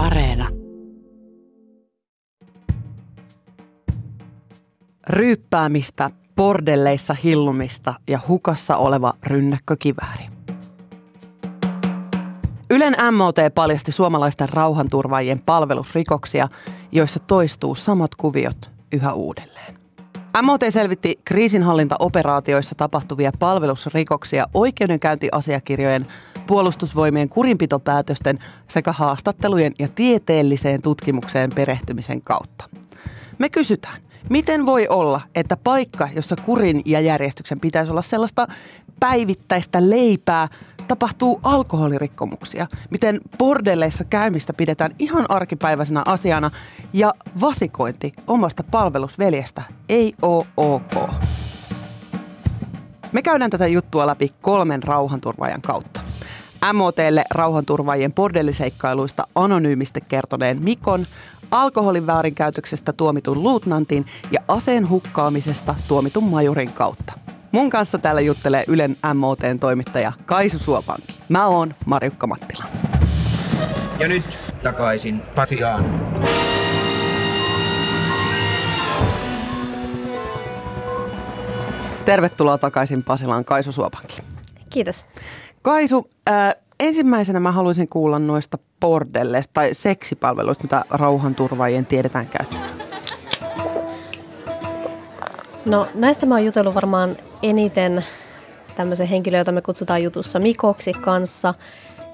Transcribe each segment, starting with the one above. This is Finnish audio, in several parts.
Areena. Ryyppäämistä, bordelleissa hillumista ja hukassa oleva rynnäkkökivääri. Ylen MOT paljasti suomalaisten rauhanturvaajien palvelusrikoksia, joissa toistuu samat kuviot yhä uudelleen. MOT selvitti kriisinhallintaoperaatioissa tapahtuvia palvelusrikoksia oikeudenkäyntiasiakirjojen, puolustusvoimien kurinpitopäätösten sekä haastattelujen ja tieteelliseen tutkimukseen perehtymisen kautta. Me kysytään, miten voi olla, että paikka, jossa kurin ja järjestyksen pitäisi olla sellaista päivittäistä leipää, tapahtuu alkoholirikkomuksia, miten bordelleissa käymistä pidetään ihan arkipäiväisenä asiana ja vasikointi omasta palvelusveljestä ei ole ok. Me käydään tätä juttua läpi kolmen rauhanturvaajan kautta. MOTlle rauhanturvaajien bordelliseikkailuista anonyymisti kertoneen Mikon, alkoholin väärinkäytöksestä tuomitun luutnantin ja aseen hukkaamisesta tuomitun majurin kautta. Mun kanssa täällä juttelee Ylen MOTn toimittaja Kaisu Suopanki. Mä oon Marjukka Mattila. Ja nyt takaisin Pasiaan. Tervetuloa takaisin Pasilaan Kaisu Suopanki. Kiitos. Kaisu, äh, ensimmäisenä mä haluaisin kuulla noista bordelleista tai seksipalveluista, mitä rauhanturvaajien tiedetään käyttävän. No näistä mä oon jutellut varmaan eniten tämmöisen henkilön, jota me kutsutaan jutussa Mikoksi kanssa,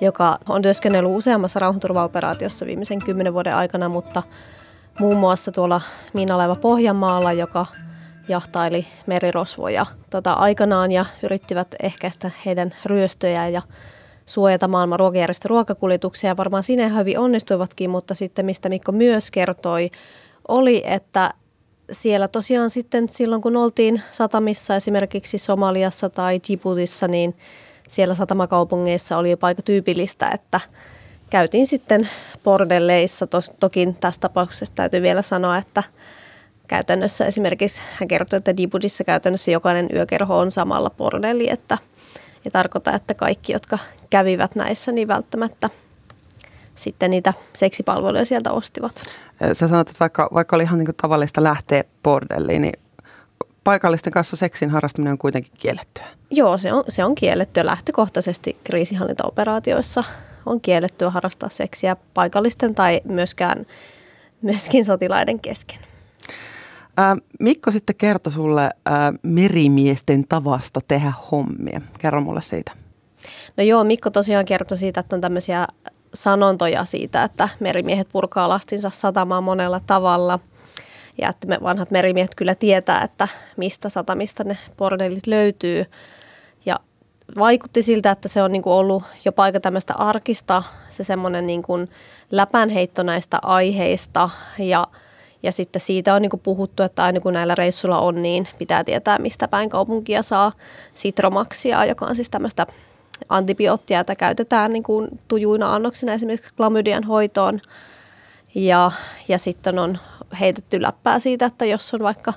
joka on työskennellyt useammassa rauhanturvaoperaatiossa viimeisen kymmenen vuoden aikana, mutta muun muassa tuolla Miinalaiva Pohjanmaalla, joka jahtaili merirosvoja tota, aikanaan ja yrittivät ehkäistä heidän ryöstöjä ja suojata maailman ruokajärjestön ruokakuljetuksia. Varmaan siinä hyvin onnistuivatkin, mutta sitten mistä Mikko myös kertoi, oli, että siellä tosiaan sitten silloin, kun oltiin satamissa esimerkiksi Somaliassa tai Djiboutissa, niin siellä satamakaupungeissa oli jopa aika tyypillistä, että käytiin sitten bordelleissa. Tos, toki tässä tapauksessa täytyy vielä sanoa, että käytännössä esimerkiksi hän kertoi, että Djiboutissa käytännössä jokainen yökerho on samalla bordelli, että ei tarkoita, että kaikki, jotka kävivät näissä, niin välttämättä sitten niitä seksipalveluja sieltä ostivat. Sä sanot, että vaikka, vaikka oli ihan niin kuin tavallista lähteä bordelliin, niin paikallisten kanssa seksin harrastaminen on kuitenkin kiellettyä. Joo, se on, se on kiellettyä lähtökohtaisesti kriisihallintaoperaatioissa. On kiellettyä harrastaa seksiä paikallisten tai myöskään, myöskin sotilaiden kesken. Mikko sitten kertoi sulle merimiesten tavasta tehdä hommia. Kerro mulle siitä. No joo, Mikko tosiaan kertoi siitä, että on tämmöisiä sanontoja siitä, että merimiehet purkaa lastinsa satamaan monella tavalla. Ja että me vanhat merimiehet kyllä tietää, että mistä satamista ne bordellit löytyy. Ja vaikutti siltä, että se on niin kuin ollut jopa aika tämmöistä arkista, se semmoinen niin kuin läpänheitto näistä aiheista ja ja sitten siitä on niin kuin puhuttu, että aina kun näillä reissuilla on, niin pitää tietää, mistä päin kaupunkia saa sitromaksia, joka on siis tämmöistä antibioottia, jota käytetään niin kuin tujuina annoksina esimerkiksi klamydian hoitoon. Ja, ja sitten on heitetty läppää siitä, että jos on vaikka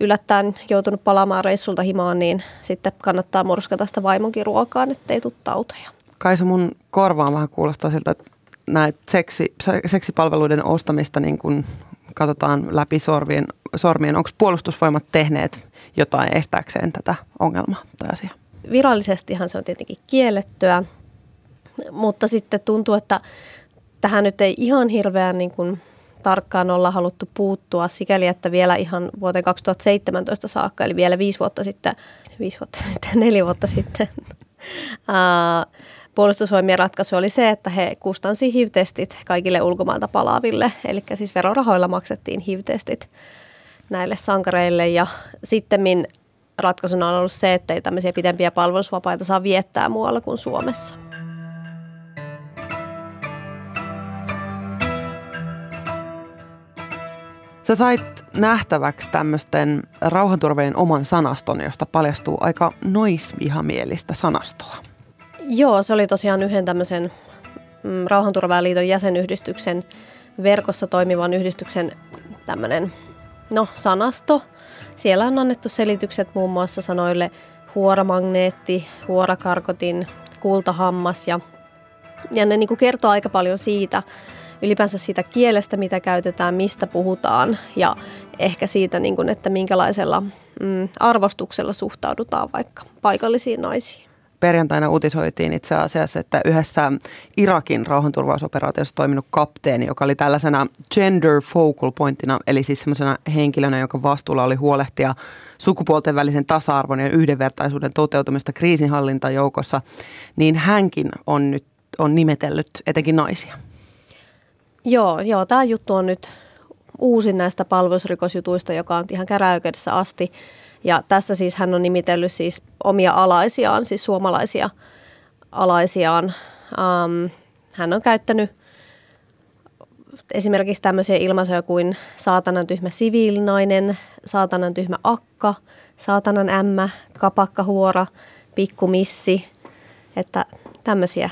yllättäen joutunut palaamaan reissulta himaan, niin sitten kannattaa murskata sitä vaimonkin ruokaan, ettei tule tauteja. Kaisa, mun korvaan vähän kuulostaa siltä, että näitä seksi, seksipalveluiden ostamista niin kun katsotaan läpi sormien, sormien. Onko puolustusvoimat tehneet jotain estääkseen tätä ongelmaa tai asiaa? Virallisestihan se on tietenkin kiellettyä, mutta sitten tuntuu, että tähän nyt ei ihan hirveän niin kuin tarkkaan olla haluttu puuttua sikäli, että vielä ihan vuoteen 2017 saakka, eli vielä viisi vuotta sitten, viisi vuotta sitten, neljä vuotta sitten, puolustusvoimien ratkaisu oli se, että he kustansi HIV-testit kaikille ulkomailta palaaville, eli siis verorahoilla maksettiin HIV-testit näille sankareille. Ja sitten ratkaisuna on ollut se, että ei tämmöisiä pidempiä palvelusvapaita saa viettää muualla kuin Suomessa. Sä sait nähtäväksi tämmöisten rauhanturveen oman sanaston, josta paljastuu aika noisvihamielistä sanastoa. Joo, se oli tosiaan yhden tämmöisen mm, Rauhanturvaliiton jäsenyhdistyksen verkossa toimivan yhdistyksen tämmöinen no, sanasto, siellä on annettu selitykset muun muassa sanoille huoramagneetti, huorakarkotin, kultahammas ja, ja ne niin kuin kertoo aika paljon siitä ylipäänsä siitä kielestä, mitä käytetään, mistä puhutaan ja ehkä siitä, niin kuin, että minkälaisella mm, arvostuksella suhtaudutaan vaikka paikallisiin naisiin perjantaina uutisoitiin itse asiassa, että yhdessä Irakin rauhanturvausoperaatiossa toiminut kapteeni, joka oli tällaisena gender focal pointina, eli siis semmoisena henkilönä, jonka vastuulla oli huolehtia sukupuolten välisen tasa-arvon ja yhdenvertaisuuden toteutumista kriisinhallintajoukossa, niin hänkin on nyt on nimetellyt etenkin naisia. Joo, joo tämä juttu on nyt uusin näistä palvelusrikosjutuista, joka on ihan käräykeudessä asti. Ja tässä siis hän on nimitellyt siis omia alaisiaan, siis suomalaisia alaisiaan. Um, hän on käyttänyt esimerkiksi tämmöisiä ilmaisuja kuin saatanan tyhmä siviilinainen, saatanan tyhmä akka, saatanan ämmä, kapakkahuora, pikkumissi, että tämmöisiä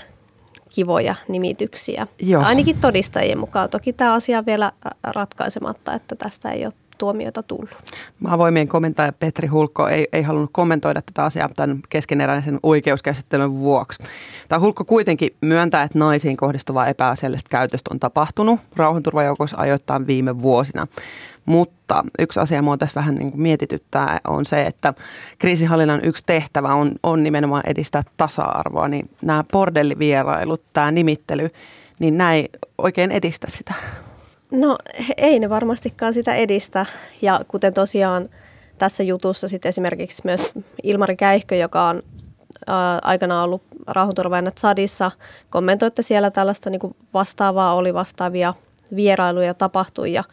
kivoja nimityksiä. Joo. Ainakin todistajien mukaan. Toki tämä asia on vielä ratkaisematta, että tästä ei ole tuomiota tullut. Maavoimien komentaja Petri Hulkko ei, ei halunnut kommentoida tätä asiaa tämän keskeneräisen oikeuskäsittelyn vuoksi. Tämä Hulkko kuitenkin myöntää, että naisiin kohdistuvaa epäasiallista käytöstä on tapahtunut rauhanturvajoukoissa ajoittain viime vuosina. Mutta yksi asia mua tässä vähän niin kuin mietityttää on se, että kriisinhallinnan yksi tehtävä on, on nimenomaan edistää tasa-arvoa. Niin nämä bordellivierailut, tämä nimittely, niin näin oikein edistä sitä. No ei ne varmastikaan sitä edistä ja kuten tosiaan tässä jutussa sitten esimerkiksi myös Ilmari Käihkö, joka on aikanaan ollut rauhanturvaajana Tsadissa, kommentoi, että siellä tällaista niin kuin vastaavaa oli, vastaavia vierailuja tapahtui ja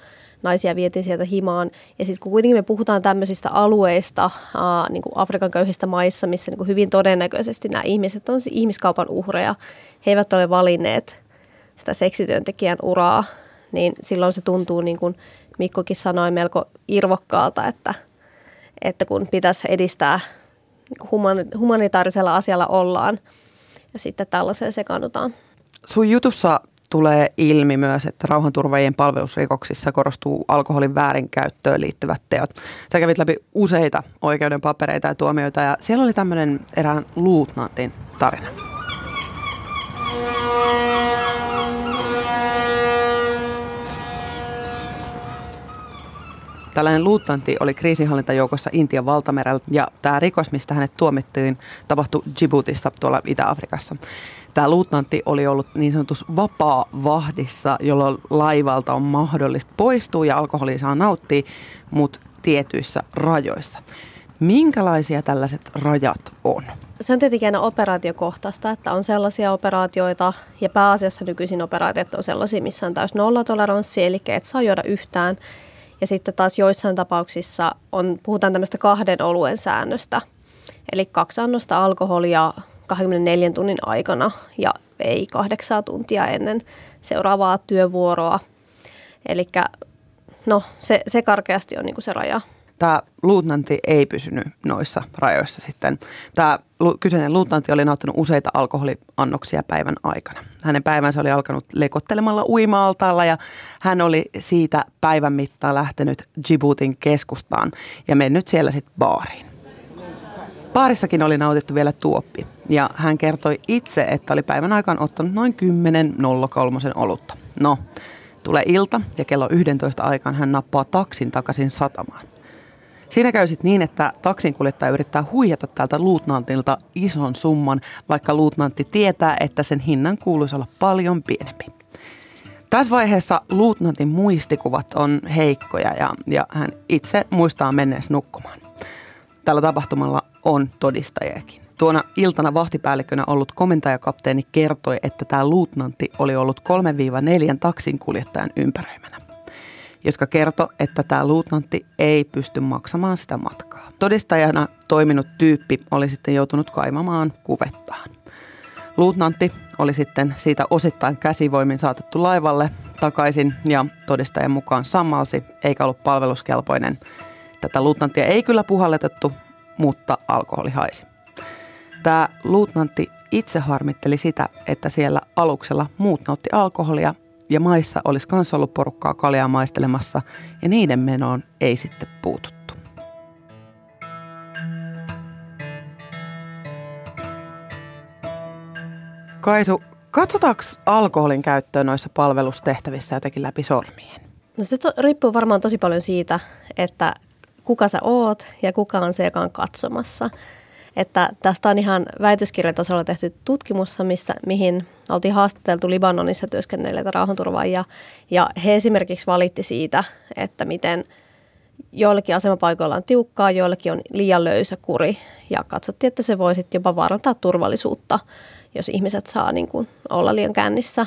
naisia vietiin sieltä himaan. Ja sitten kun kuitenkin me puhutaan tämmöisistä alueista, ää, niin kuin Afrikan köyhistä maissa, missä niin kuin hyvin todennäköisesti nämä ihmiset on ihmiskaupan uhreja, he eivät ole valinneet sitä seksityöntekijän uraa, niin silloin se tuntuu niin kuin Mikkokin sanoi melko irvokkaalta, että, että kun pitäisi edistää niin humanitaarisella asialla ollaan ja sitten tällaiseen sekaannutaan. Sun jutussa tulee ilmi myös, että rauhanturvajien palvelusrikoksissa korostuu alkoholin väärinkäyttöön liittyvät teot. Sä kävit läpi useita oikeuden papereita ja tuomioita ja siellä oli tämmöinen erään luutnantin tarina. Tällainen luutnantti oli kriisinhallintajoukossa Intian valtamerellä ja tämä rikos, mistä hänet tuomittiin, tapahtui Djiboutissa tuolla Itä-Afrikassa. Tämä luutnantti oli ollut niin sanotus vapaa-vahdissa, jolloin laivalta on mahdollista poistua ja alkoholia saa nauttia, mutta tietyissä rajoissa. Minkälaisia tällaiset rajat on? Se on tietenkin aina operaatiokohtaista, että on sellaisia operaatioita, ja pääasiassa nykyisin operaatiot on sellaisia, missä on täys nollatoleranssi, eli et saa juoda yhtään. Ja sitten taas joissain tapauksissa on, puhutaan tämmöistä kahden oluen säännöstä. Eli kaksi annosta alkoholia 24 tunnin aikana ja ei kahdeksaa tuntia ennen seuraavaa työvuoroa. Eli no, se, se karkeasti on niin kuin se raja tämä luutnantti ei pysynyt noissa rajoissa sitten. Tämä kyseinen luutnantti oli nauttinut useita alkoholiannoksia päivän aikana. Hänen päivänsä oli alkanut lekottelemalla uima-altaalla ja hän oli siitä päivän mittaan lähtenyt Djiboutin keskustaan ja mennyt siellä sitten baariin. Baarissakin oli nautittu vielä tuoppi ja hän kertoi itse, että oli päivän aikaan ottanut noin 10.03 olutta. No, tulee ilta ja kello 11 aikaan hän nappaa taksin takaisin satamaan. Siinä käy sitten niin, että taksinkuljettaja yrittää huijata tältä luutnantilta ison summan, vaikka luutnantti tietää, että sen hinnan kuuluisi olla paljon pienempi. Tässä vaiheessa luutnantin muistikuvat on heikkoja ja, ja hän itse muistaa menneessä nukkumaan. Tällä tapahtumalla on todistajakin. Tuona iltana vahtipäällikkönä ollut komentajakapteeni kertoi, että tämä luutnantti oli ollut 3-4 taksinkuljettajan ympäröimänä jotka kertoi, että tämä luutnantti ei pysty maksamaan sitä matkaa. Todistajana toiminut tyyppi oli sitten joutunut kaivamaan kuvettaan. Luutnantti oli sitten siitä osittain käsivoimin saatettu laivalle takaisin ja todistajan mukaan sammalsi eikä ollut palveluskelpoinen. Tätä luutnanttia ei kyllä puhalletettu, mutta alkoholi haisi. Tämä luutnantti itse harmitteli sitä, että siellä aluksella muut nautti alkoholia ja maissa olisi myös ollut porukkaa kaljaa maistelemassa ja niiden menoon ei sitten puututtu. Kaisu, Katsotaanko alkoholin käyttöä noissa palvelustehtävissä jotenkin läpi sormien? No se to, riippuu varmaan tosi paljon siitä, että kuka sä oot ja kuka on se, joka on katsomassa. Että tästä on ihan väitöskirjatasolla tehty tutkimus, missä, mihin oltiin haastateltu Libanonissa työskennelleitä rauhanturvaajia. Ja he esimerkiksi valitti siitä, että miten joillekin asemapaikoilla on tiukkaa, joillekin on liian löysä kuri. Ja katsottiin, että se voi sitten jopa vaarantaa turvallisuutta, jos ihmiset saa niin kuin olla liian kännissä.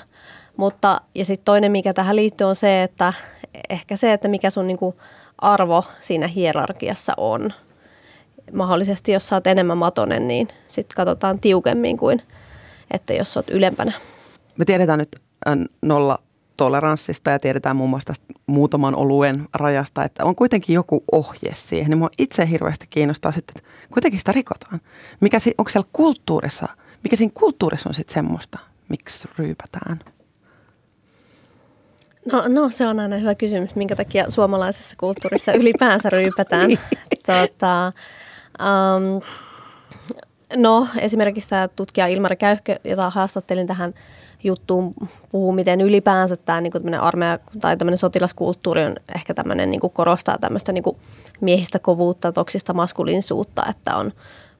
Mutta, ja sitten toinen, mikä tähän liittyy, on se, että ehkä se, että mikä sun niin kuin arvo siinä hierarkiassa on. Mahdollisesti, jos sä oot enemmän matonen, niin sitten katsotaan tiukemmin kuin, että jos oot ylempänä. Me tiedetään nyt äh, nolla toleranssista ja tiedetään muun muassa tästä muutaman oluen rajasta, että on kuitenkin joku ohje siihen. Niin mua itse hirveästi kiinnostaa sitten, että kuitenkin sitä rikotaan. Mikä, onko siellä kulttuurissa, mikä siinä kulttuurissa on sitten semmoista, miksi ryypätään? No, no se on aina hyvä kysymys, minkä takia suomalaisessa kulttuurissa ylipäänsä ryypätään. Tota, um, no esimerkiksi tämä tutkija Ilmari Käyhkö, jota haastattelin tähän juttuun, puhuu, miten ylipäänsä tämä niin armeija tai tämmöinen sotilaskulttuuri on ehkä tämmöinen niin korostaa tämmöistä niin miehistä kovuutta, toksista maskuliinisuutta, että on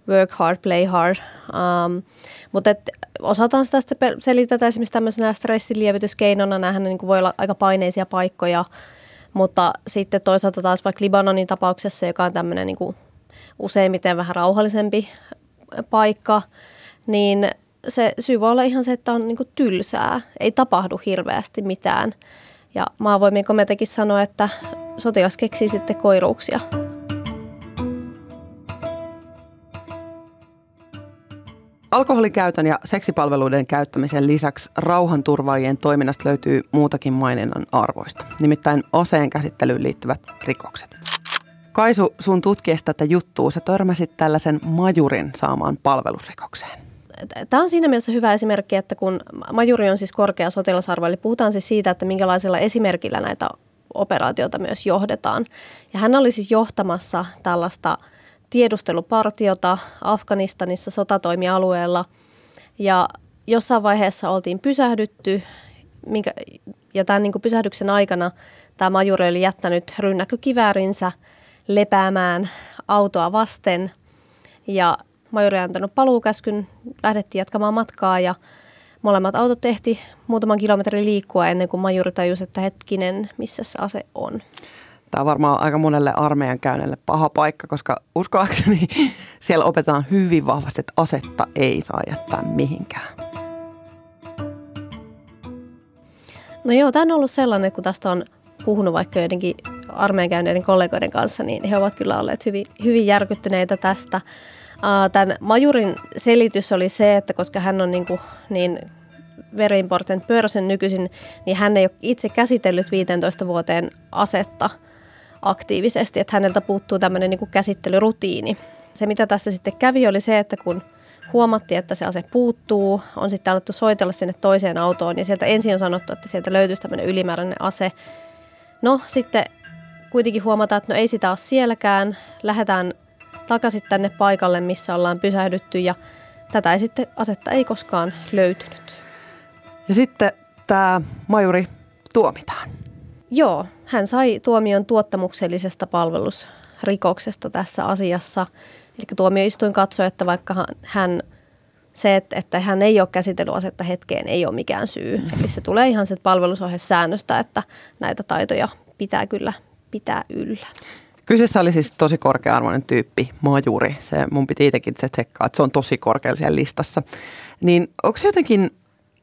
work hard, play hard. Um, mutta et osataan sitä sitten selittää esimerkiksi tämmöisenä stressilievityskeinona. Nämähän niin voi olla aika paineisia paikkoja, mutta sitten toisaalta taas vaikka Libanonin tapauksessa, joka on tämmöinen niin kuin useimmiten vähän rauhallisempi paikka, niin se syy voi olla ihan se, että on niin tylsää. Ei tapahdu hirveästi mitään. Ja maavoimien komentakin sanoi, että sotilas keksii sitten koiruuksia. Alkoholin käytön ja seksipalveluiden käyttämisen lisäksi rauhanturvaajien toiminnasta löytyy muutakin maininnan arvoista, nimittäin aseen käsittelyyn liittyvät rikokset. Kaisu, sun tutkiesta tätä juttua, sä törmäsit tällaisen majurin saamaan palvelusrikokseen. Tämä on siinä mielessä hyvä esimerkki, että kun majuri on siis korkea sotilasarvo, eli puhutaan siis siitä, että minkälaisella esimerkillä näitä operaatioita myös johdetaan. Ja hän oli siis johtamassa tällaista – tiedustelupartiota Afganistanissa sotatoimialueella ja jossain vaiheessa oltiin pysähdytty minkä, ja tämän niin pysähdyksen aikana tämä majuri oli jättänyt rynnäkkökiväärinsä lepäämään autoa vasten ja majuri on antanut paluukäskyn, lähdettiin jatkamaan matkaa ja molemmat autot tehti muutaman kilometrin liikkua ennen kuin majuri tajusi, että hetkinen, missä se ase on. Tämä on varmaan aika monelle armeijan käyneelle paha paikka, koska uskoakseni siellä opetetaan hyvin vahvasti, että asetta ei saa jättää mihinkään. No joo, tämä on ollut sellainen, kun tästä on puhunut vaikka joidenkin armeijan käyneiden kollegoiden kanssa, niin he ovat kyllä olleet hyvin, hyvin järkyttyneitä tästä. Tämän majurin selitys oli se, että koska hän on niin, kuin, niin very important person nykyisin, niin hän ei ole itse käsitellyt 15 vuoteen asetta – aktiivisesti, että häneltä puuttuu tämmöinen niin kuin käsittelyrutiini. Se, mitä tässä sitten kävi, oli se, että kun huomattiin, että se ase puuttuu, on sitten alettu soitella sinne toiseen autoon ja sieltä ensin on sanottu, että sieltä löytyisi tämmöinen ylimääräinen ase. No sitten kuitenkin huomataan, että no ei sitä ole sielläkään, lähdetään takaisin tänne paikalle, missä ollaan pysähdytty ja tätä ei sitten asetta ei koskaan löytynyt. Ja sitten tämä majuri tuomitaan. Joo, hän sai tuomion tuottamuksellisesta palvelusrikoksesta tässä asiassa. Eli tuomioistuin katsoi, että vaikka hän se, että, että hän ei ole käsitellyt asetta hetkeen, ei ole mikään syy. Eli se tulee ihan sieltä palvelusohjesäännöstä, että näitä taitoja pitää kyllä pitää yllä. Kyseessä oli siis tosi korkea-arvoinen tyyppi, majuri. Se, mun piti itsekin se tsekkaa, että se on tosi korkealla siellä listassa. Niin onko se jotenkin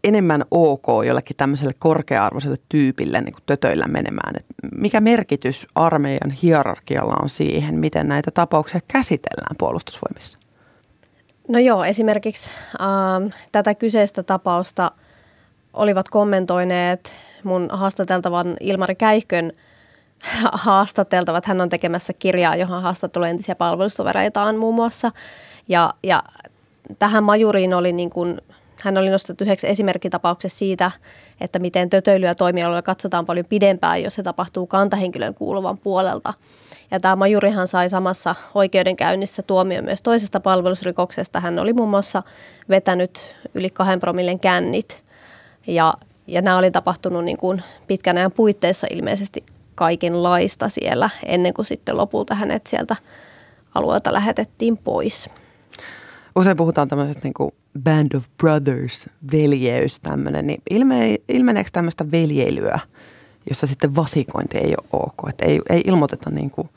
enemmän ok jollekin tämmöiselle korkea-arvoiselle tyypille niin tötöillä menemään? Et mikä merkitys armeijan hierarkialla on siihen, miten näitä tapauksia käsitellään puolustusvoimissa? No joo, esimerkiksi äh, tätä kyseistä tapausta olivat kommentoineet mun haastateltavan Ilmari Käihkön haastateltavat. Hän on tekemässä kirjaa, johon haastattelee entisiä palvelustovereitaan muun muassa. Ja, ja tähän majuriin oli niin kuin hän oli nostettu yhdeksi esimerkkitapauksessa siitä, että miten tötöilyä toimialoilla katsotaan paljon pidempään, jos se tapahtuu kantahenkilön kuuluvan puolelta. Ja tämä majurihan sai samassa oikeudenkäynnissä tuomio myös toisesta palvelusrikoksesta. Hän oli muun muassa vetänyt yli kahden promillen kännit Ja, ja nämä oli tapahtunut niin kuin pitkän ajan puitteissa ilmeisesti kaikenlaista siellä ennen kuin sitten lopulta hänet sieltä alueelta lähetettiin pois. Usein puhutaan tämmöisestä niin kuin band of brothers, veljeys tämmöinen, niin ilme, ilmeneekö tämmöistä veljeilyä, jossa sitten vasikointi ei ole ok, että ei, ei ilmoiteta niin kuin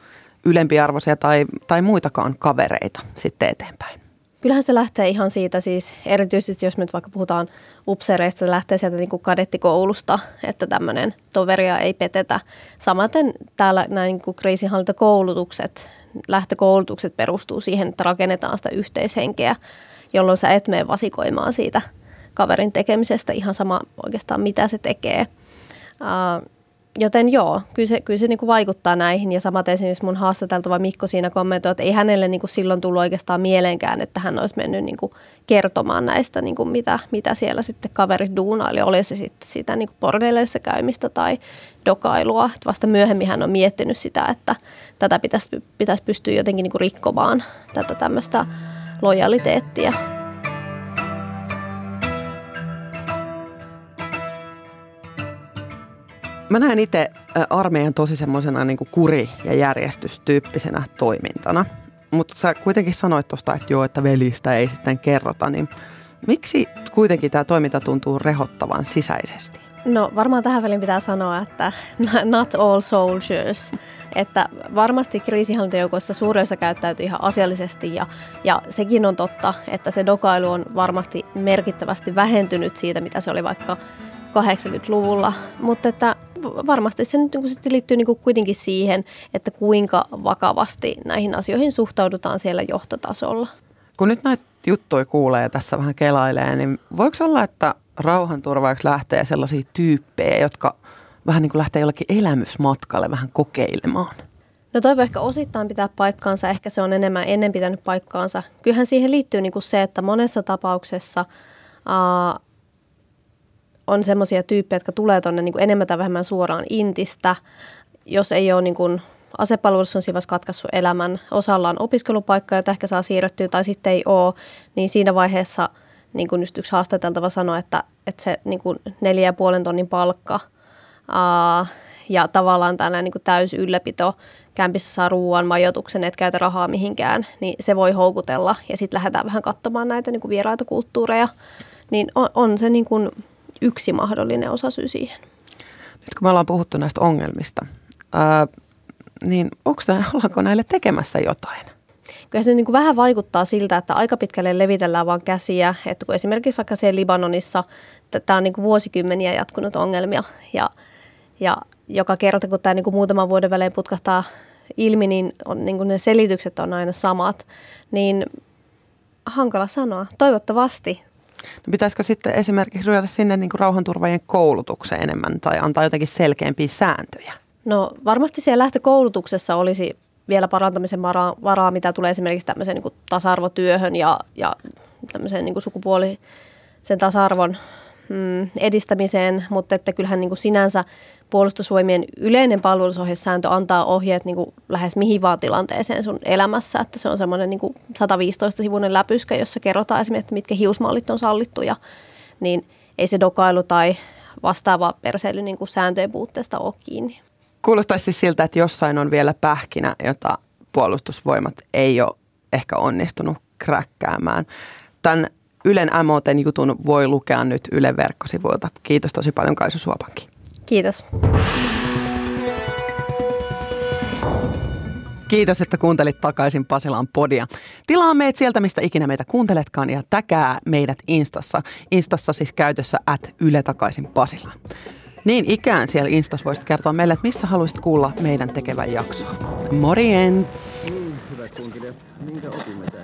ylempiarvoisia tai, tai muitakaan kavereita sitten eteenpäin? Kyllähän se lähtee ihan siitä siis, erityisesti jos nyt vaikka puhutaan upseereista, se lähtee sieltä niin kuin kadettikoulusta, että tämmöinen toveria ei petetä. Samaten täällä näin niin kuin kriisinhallintakoulutukset, lähtökoulutukset perustuu siihen, että rakennetaan sitä yhteishenkeä, jolloin sä et mene vasikoimaan siitä kaverin tekemisestä ihan sama oikeastaan mitä se tekee. Joten joo, kyllä se, kyllä se niin kuin vaikuttaa näihin ja samaten esimerkiksi mun haastateltava Mikko siinä kommentoi, että ei hänelle niin kuin silloin tullut oikeastaan mieleenkään, että hän olisi mennyt niin kuin kertomaan näistä, niin kuin mitä, mitä siellä sitten kaverit duunaili. Oli se sitten sitä niin kuin bordelleissa käymistä tai dokailua. Että vasta myöhemmin hän on miettinyt sitä, että tätä pitäisi, pitäisi pystyä jotenkin niin kuin rikkomaan, tätä tämmöistä lojaliteettia. Mä näen itse armeijan tosi semmoisena niin kuri- ja järjestystyyppisenä toimintana. Mutta sä kuitenkin sanoit tuosta, että joo, että velistä ei sitten kerrota, niin miksi kuitenkin tämä toiminta tuntuu rehottavan sisäisesti? No varmaan tähän väliin pitää sanoa, että not all soldiers. Että varmasti kriisihallintajoukoissa suurin osa käyttäytyy ihan asiallisesti ja, ja sekin on totta, että se dokailu on varmasti merkittävästi vähentynyt siitä, mitä se oli vaikka 80-luvulla, mutta että varmasti se nyt niin liittyy niin kuin kuitenkin siihen, että kuinka vakavasti näihin asioihin suhtaudutaan siellä johtotasolla. Kun nyt näitä juttuja kuulee ja tässä vähän kelailee, niin voiko olla, että rauhanturvaajaksi lähtee sellaisia tyyppejä, jotka vähän niin kuin lähtee jollakin elämysmatkalle vähän kokeilemaan? No toivon ehkä osittain pitää paikkaansa, ehkä se on enemmän ennen pitänyt paikkaansa. Kyllähän siihen liittyy niin kuin se, että monessa tapauksessa ää, on semmoisia tyyppejä, jotka tulee tuonne niin enemmän tai vähemmän suoraan intistä, jos ei ole niin kuin on siinä katkaissut elämän. Osalla on opiskelupaikka, jota ehkä saa siirrettyä tai sitten ei ole, niin siinä vaiheessa niin kuin just yksi haastateltava sanoi, että, että se niin kuin neljä ja puolen tonnin palkka aa, ja tavallaan tällainen niin täys ylläpito, kämpissä saa ruoan, majoituksen, et käytä rahaa mihinkään, niin se voi houkutella ja sitten lähdetään vähän katsomaan näitä niin kuin vieraita kulttuureja, niin on, on se niin kuin yksi mahdollinen osasyy siihen. Nyt kun me ollaan puhuttu näistä ongelmista, ää, niin onko tämä, ollaanko näille tekemässä jotain? Kyllä se niin kuin vähän vaikuttaa siltä, että aika pitkälle levitellään vaan käsiä. Että kun esimerkiksi vaikka siellä Libanonissa, tämä on niin kuin vuosikymmeniä jatkunut ongelmia ja, ja joka kerta, kun tämä niin kuin muutaman vuoden välein putkahtaa ilmi, niin, on, niin kuin ne selitykset on aina samat. Niin hankala sanoa. Toivottavasti No pitäisikö sitten esimerkiksi ruveta sinne niin kuin rauhanturvajien koulutukseen enemmän tai antaa jotenkin selkeämpiä sääntöjä? No varmasti siellä lähtökoulutuksessa olisi vielä parantamisen varaa, varaa mitä tulee esimerkiksi tämmöiseen niin kuin tasa-arvotyöhön ja, ja tämmöiseen niin kuin sukupuoli, sen tasa-arvon mm, edistämiseen, mutta että kyllähän niin kuin sinänsä puolustusvoimien yleinen palvelusohjesääntö antaa ohjeet niin kuin lähes mihin vaan tilanteeseen sun elämässä, että se on semmoinen niin 115-sivuinen läpyskä, jossa kerrotaan esimerkiksi, että mitkä hiusmallit on sallittuja, niin ei se dokailu tai vastaava perseily niin kuin sääntöjen puutteesta ole kiinni. Kuulostaisi siis siltä, että jossain on vielä pähkinä, jota puolustusvoimat ei ole ehkä onnistunut kräkkäämään. Tämän Ylen MOTen jutun voi lukea nyt Ylen verkkosivuilta. Kiitos tosi paljon Kaisu Suopanki. Kiitos. Kiitos, että kuuntelit takaisin Pasilan podia. Tilaa meidät sieltä, mistä ikinä meitä kuunteletkaan ja täkää meidät Instassa. Instassa siis käytössä at Yle takaisin Pasilaan. Niin ikään siellä Instassa voisit kertoa meille, että missä haluaisit kuulla meidän tekevän jaksoa. Morjens! Niin, hyvät kuuntelijat, minkä opimme tästä?